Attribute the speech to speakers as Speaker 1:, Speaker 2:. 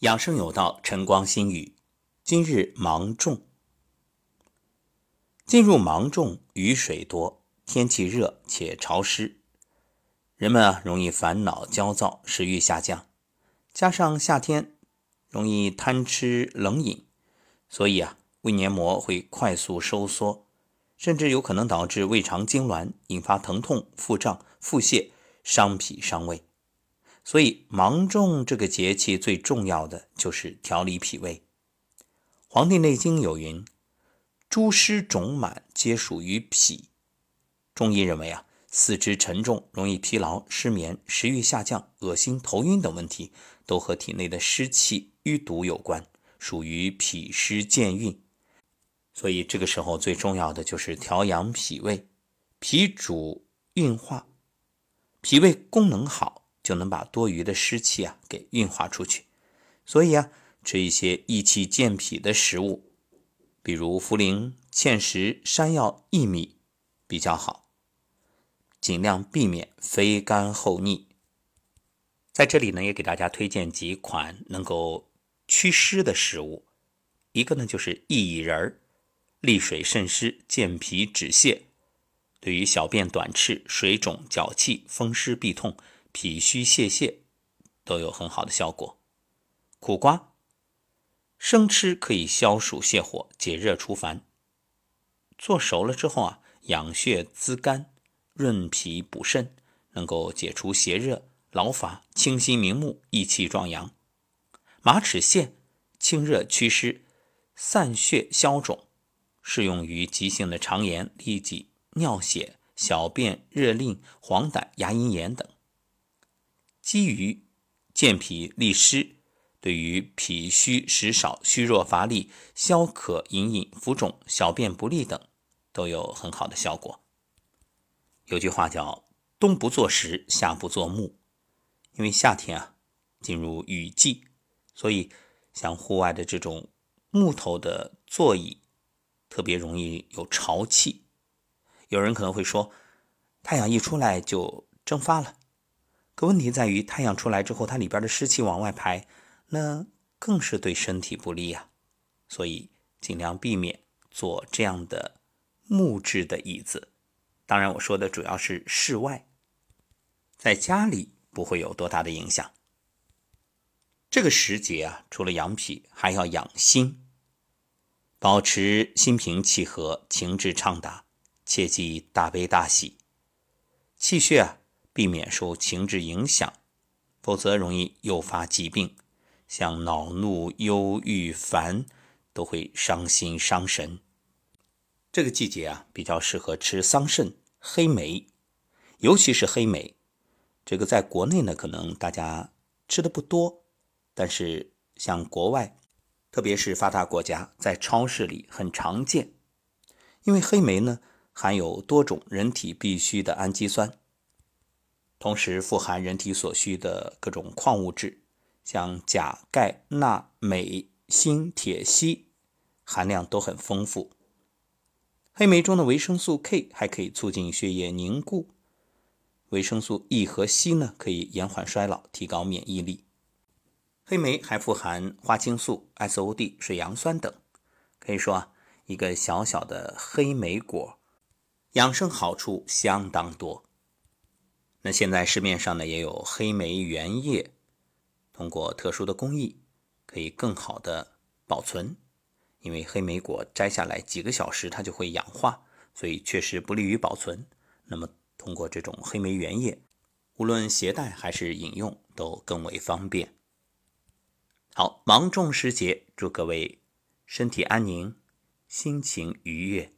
Speaker 1: 养生有道，晨光心语。今日芒种，进入芒种，雨水多，天气热且潮湿，人们啊容易烦恼焦躁，食欲下降。加上夏天容易贪吃冷饮，所以啊胃黏膜会快速收缩，甚至有可能导致胃肠痉挛，引发疼痛、腹胀、腹泻，伤脾伤胃。所以芒种这个节气最重要的就是调理脾胃。《黄帝内经》有云：“诸湿肿满皆属于脾。”中医认为啊，四肢沉重、容易疲劳、失眠、食欲下降、恶心、头晕等问题，都和体内的湿气淤堵有关，属于脾湿健运。所以这个时候最重要的就是调养脾胃。脾主运化，脾胃功能好。就能把多余的湿气啊给运化出去，所以啊，吃一些益气健脾的食物，比如茯苓、芡实、山药、薏米比较好，尽量避免肥甘厚腻。在这里呢，也给大家推荐几款能够祛湿的食物，一个呢就是薏仁儿，利水渗湿、健脾止泻，对于小便短赤、水肿、脚气、风湿痹痛。脾虚泄泻都有很好的效果。苦瓜生吃可以消暑泻火、解热除烦。做熟了之后啊，养血滋肝、润脾补肾，能够解除邪热、劳乏、清心明目、益气壮阳。马齿苋清热祛湿、散血消肿，适用于急性的肠炎、痢疾、尿血、小便热令、黄疸、牙龈炎等。鲫鱼健脾利湿，对于脾虚食少、虚弱乏力、消渴隐隐、浮肿、小便不利等都有很好的效果。有句话叫“冬不坐石，夏不坐木”，因为夏天啊进入雨季，所以像户外的这种木头的座椅特别容易有潮气。有人可能会说，太阳一出来就蒸发了。可问题在于，太阳出来之后，它里边的湿气往外排，那更是对身体不利啊。所以尽量避免坐这样的木质的椅子。当然，我说的主要是室外，在家里不会有多大的影响。这个时节啊，除了养脾，还要养心，保持心平气和、情志畅达，切忌大悲大喜，气血啊。避免受情志影响，否则容易诱发疾病，像恼怒、忧郁、烦，都会伤心伤神。这个季节啊，比较适合吃桑葚、黑莓，尤其是黑莓。这个在国内呢，可能大家吃的不多，但是像国外，特别是发达国家，在超市里很常见。因为黑莓呢，含有多种人体必需的氨基酸。同时富含人体所需的各种矿物质，像钾、钙、钠、镁、锌、铁、硒，含量都很丰富。黑莓中的维生素 K 还可以促进血液凝固，维生素 E 和硒呢可以延缓衰老，提高免疫力。黑莓还富含花青素、SOD、水杨酸等，可以说啊，一个小小的黑莓果，养生好处相当多。那现在市面上呢也有黑莓原液，通过特殊的工艺可以更好的保存。因为黑莓果摘下来几个小时它就会氧化，所以确实不利于保存。那么通过这种黑莓原液，无论携带还是饮用都更为方便。好，芒种时节，祝各位身体安宁，心情愉悦。